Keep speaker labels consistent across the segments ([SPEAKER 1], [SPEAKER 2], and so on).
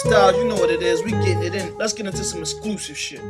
[SPEAKER 1] Styles, you know what it is. We getting it in. Let's get into some exclusive shit.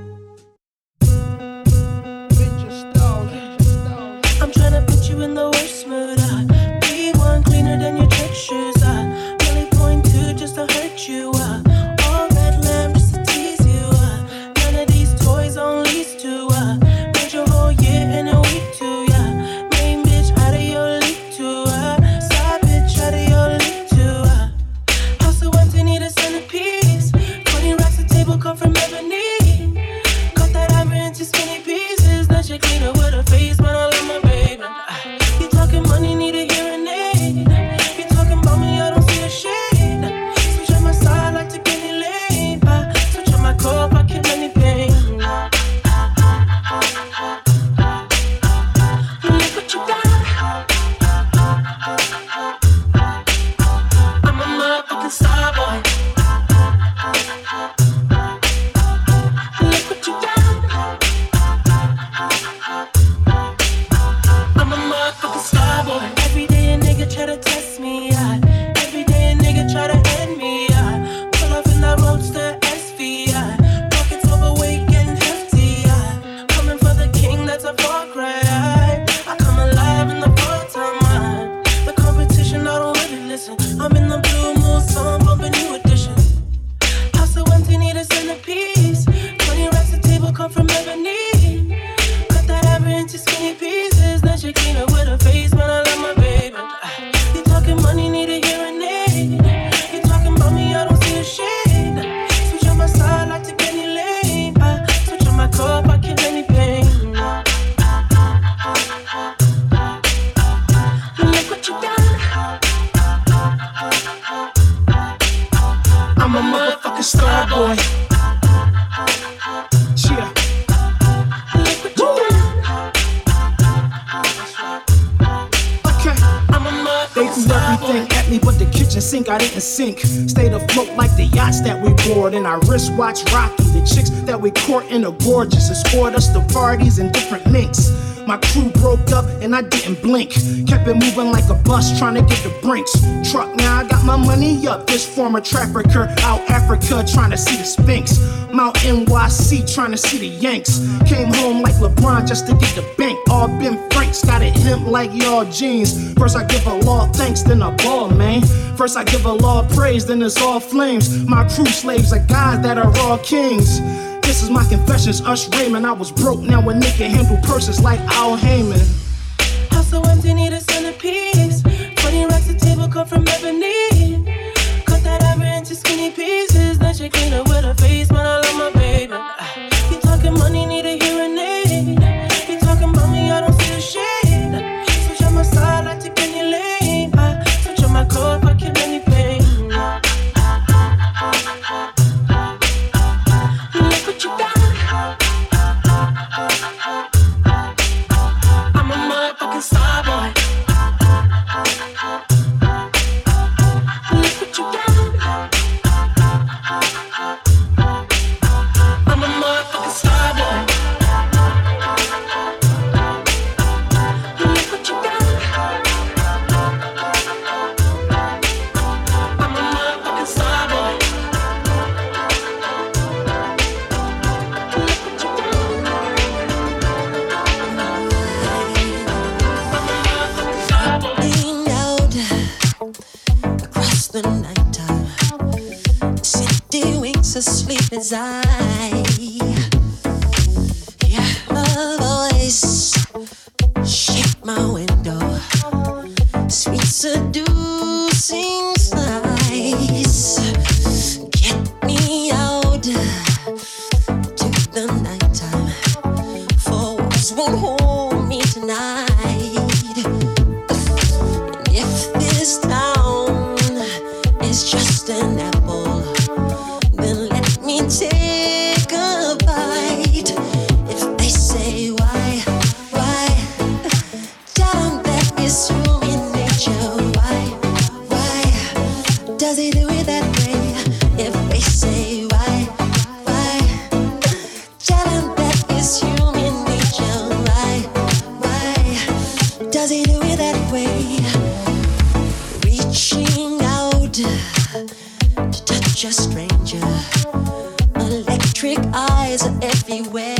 [SPEAKER 1] us watch Rocky. The chicks that we courtin' are gorgeous, escort us to parties and different links. My crew broke up and I didn't blink. Kept it moving like a bus trying to get the brinks. Truck now I got my money up. This former trafficker out Africa trying to see the Sphinx. Mount NYC trying to see the Yanks. Came home like LeBron just to get the bank. All Ben Franks got it hemp like y'all jeans. First I give a law thanks, then I ball, man. First, I give a Lord praise, then it's all flames. My crew slaves are gods that are all kings. This is my confessions, Ush Raymond. I was broke, now a nigga handle purses like Al Heyman.
[SPEAKER 2] House so empty, need a centerpiece. 20 racks a table, come from ebony. such a
[SPEAKER 3] stranger.
[SPEAKER 2] Electric eyes are everywhere.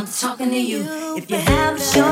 [SPEAKER 4] I'm
[SPEAKER 5] talking to you.
[SPEAKER 4] If you have a show.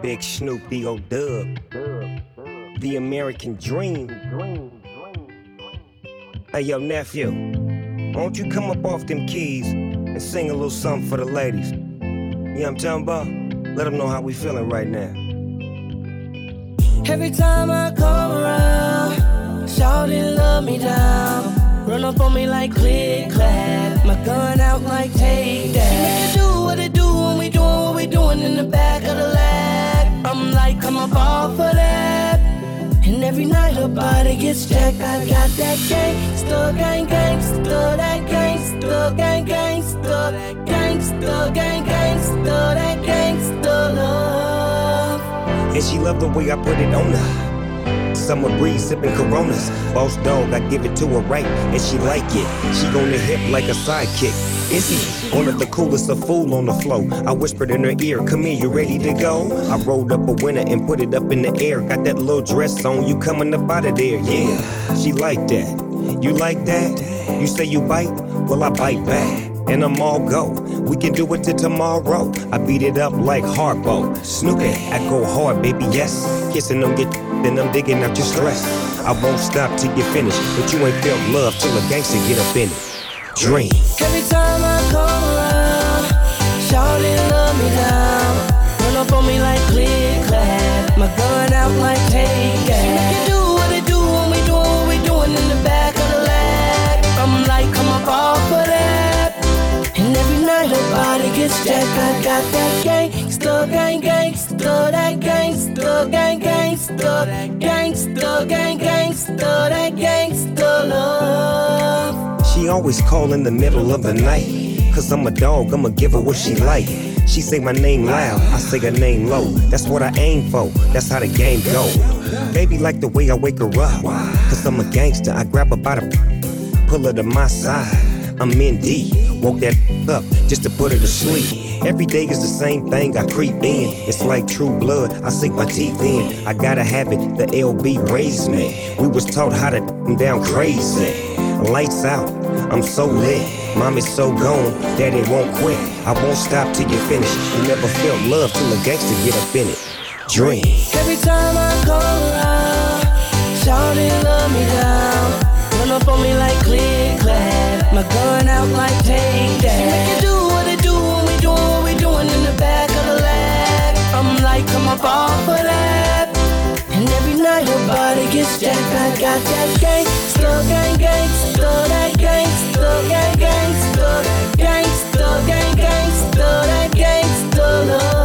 [SPEAKER 6] Big Snoop D.O. Dub. The American Dream. Hey, yo, nephew. Won't you come up off them keys and sing a little something for the ladies? You know what I'm talking about? Let them know how we feeling right now.
[SPEAKER 7] Every time I come around, shouting love me down. Run up on me like click clack. My gun out like take that. She make it do what it do when we doing what we doing in the back of the. I'm like, come up off of that. And every night her body gets jacked. I got that gangsta, gang, gangsta, that gangsta, gang, gangsta, gangsta, gang, gangsta, that gangsta love.
[SPEAKER 6] And she loved the way I put it on her. Summer breeze sipping coronas. Boss dog, I give it to her right, and she like it. She on the hip like a sidekick. Izzy, one of the coolest of fool on the flow. I whispered in her ear, Come here, you ready to go? I rolled up a winner and put it up in the air. Got that little dress on, you coming up out of there, yeah. She like that. You like that? You say you bite? Well, I bite back. And I'm all go. We can do it till tomorrow. I beat it up like Harpo. Snoopy, I go hard, baby, yes. Kissing them, get then I'm digging out your stress. I won't stop till you finish, but you ain't felt love till a gangster get up in it. Dream.
[SPEAKER 7] Every time I come around, shawty love me down. Run up on me like click clack. My gun out like take that. Gets jacked. I got that gangsta, gang, gangsta, that gangsta, gang, gangsta, gangsta, gang, gangsta, that gangsta love.
[SPEAKER 6] She always call in the middle of the night. Cause I'm a dog, I'ma give her what she like. She say my name loud, I say her name low. That's what I aim for, that's how the game go. Baby like the way I wake her up. Cause I'm a gangster, I grab her by the pull her to my side. I'm in deep, woke that up just to put her to sleep. Every day is the same thing, I creep in. It's like true blood, I sink my teeth in. I gotta have it, the LB raised me. We was taught how to down crazy. Lights out, I'm so lit. Mom is so gone, daddy won't quit. I won't stop till you finish. You never felt love till a gangster get up in it. Dream.
[SPEAKER 7] Every time I come around, shawty love me down. Run up on me like click clack. My gun out like take that. She make it do what it do when we doing what we doing in the back of the lag. I'm like, come up off of that. And every night her body gets jacked. I got that gangsta, gang, gangsta, that gangsta, gang, gangsta, gangsta, gang,
[SPEAKER 8] still gang, gang, gangsta, that gangsta love.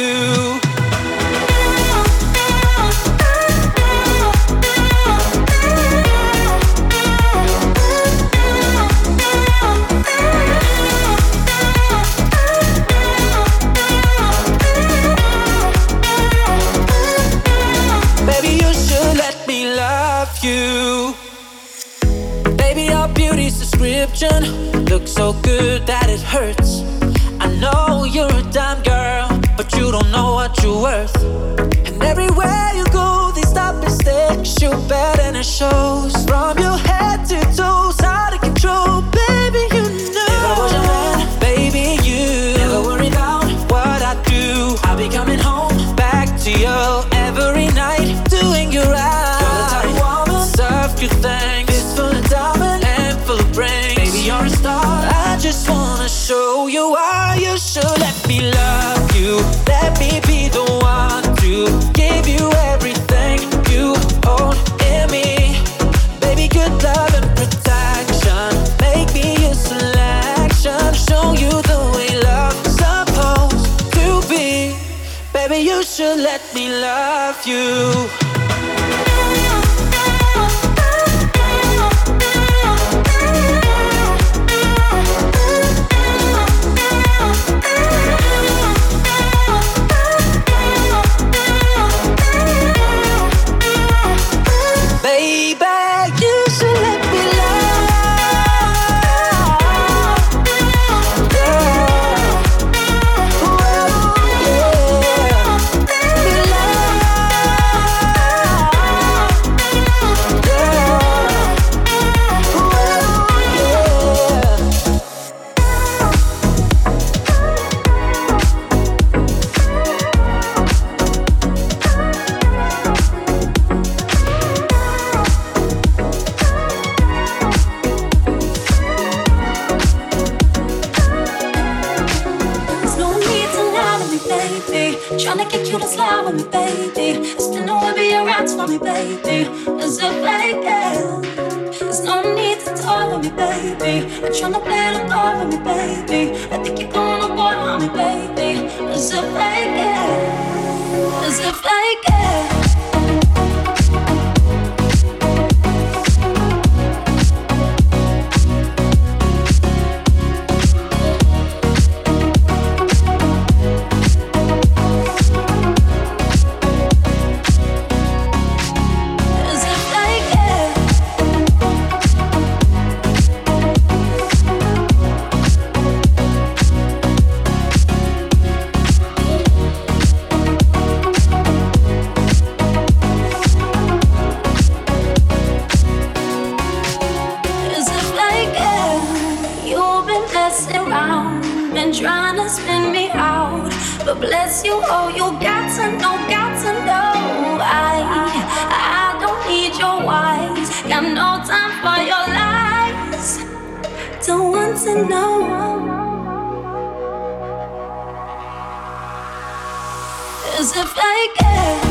[SPEAKER 8] you. shows. From You should let me love you.
[SPEAKER 4] But bless you, oh, you got to know, got to know. I, I don't need your wise. Got no time for your lies. Don't want to know. Is it fake?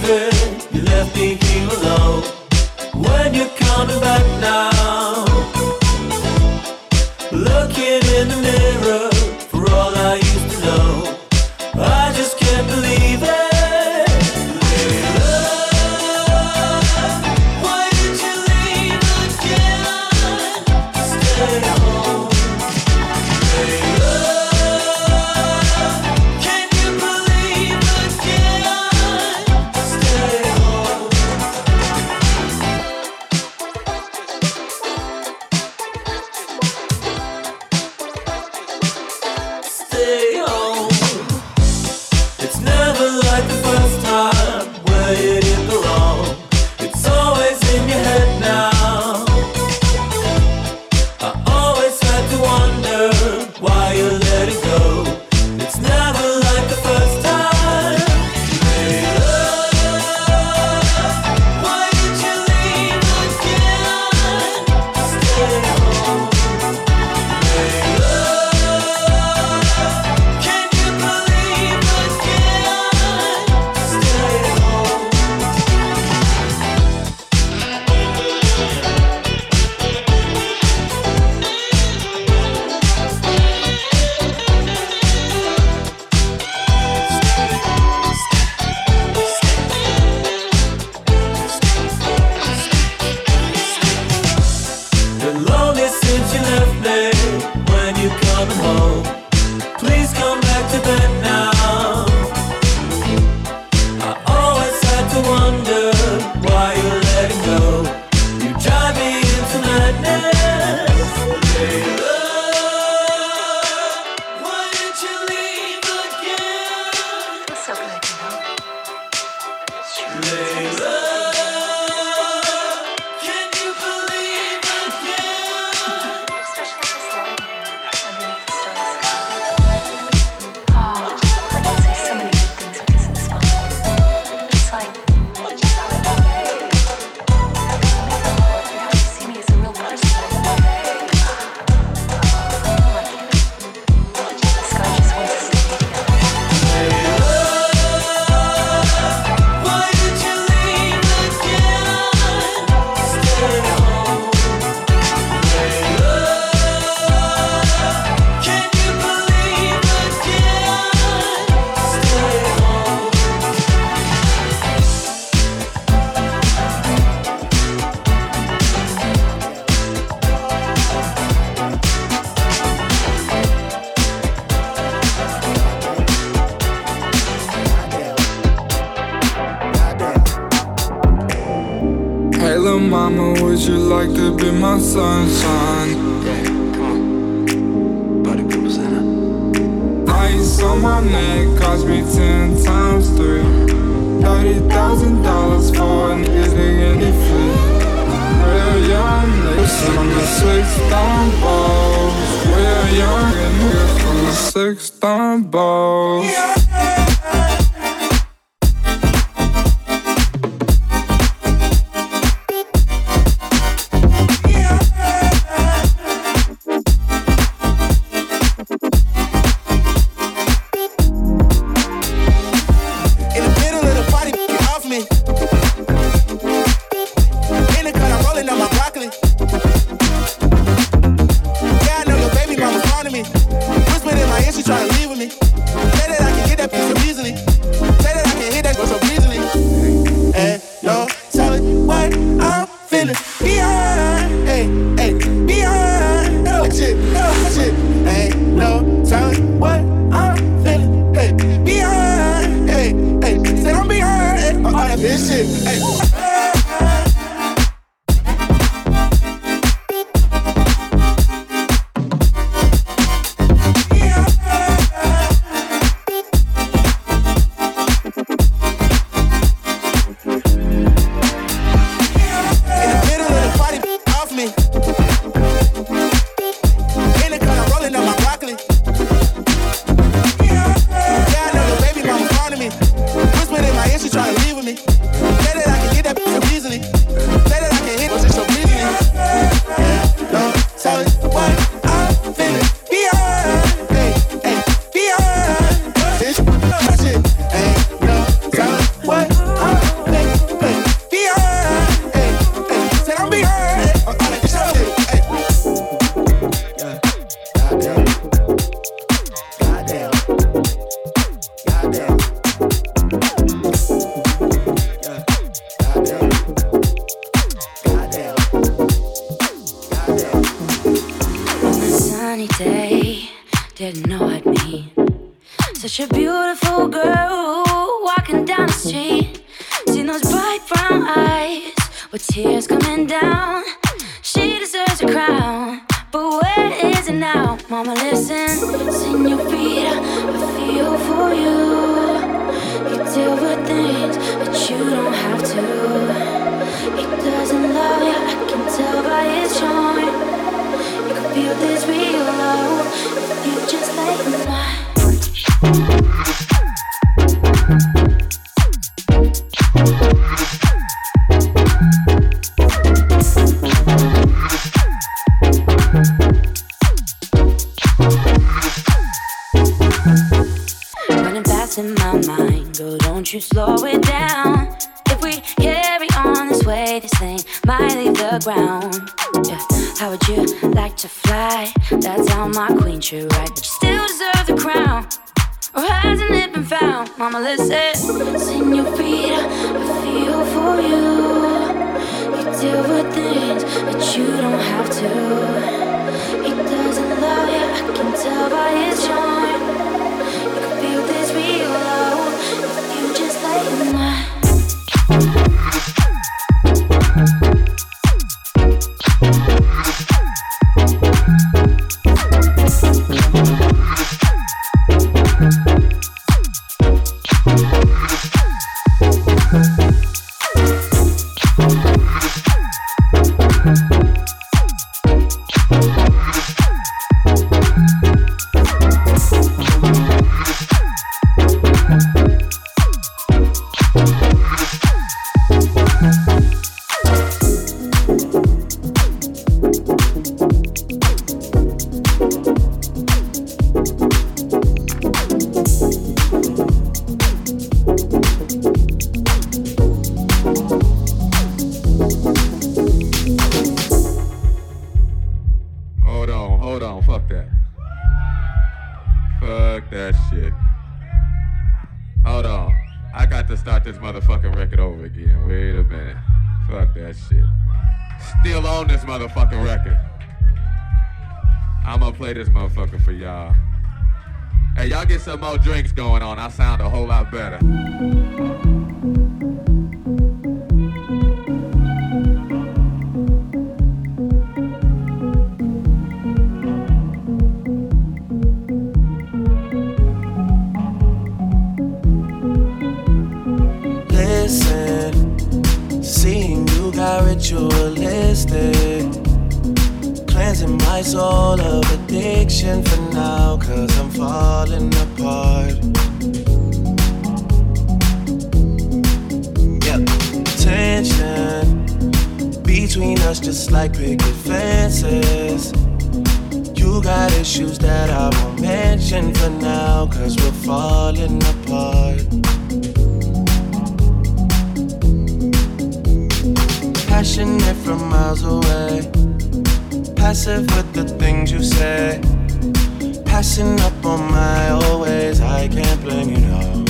[SPEAKER 4] believe. six time balls. Yeah.
[SPEAKER 9] Some more drinks going on. I sound a whole lot better.
[SPEAKER 10] Listen, seeing you got ritualistic. Cleansing my soul of addiction for now, cause I'm falling apart. Us just like picket fences. You got issues that I won't mention for now, cause we're falling apart. Passionate from miles away. Passive with the things you say. Passing up on my always. I can't blame you, no.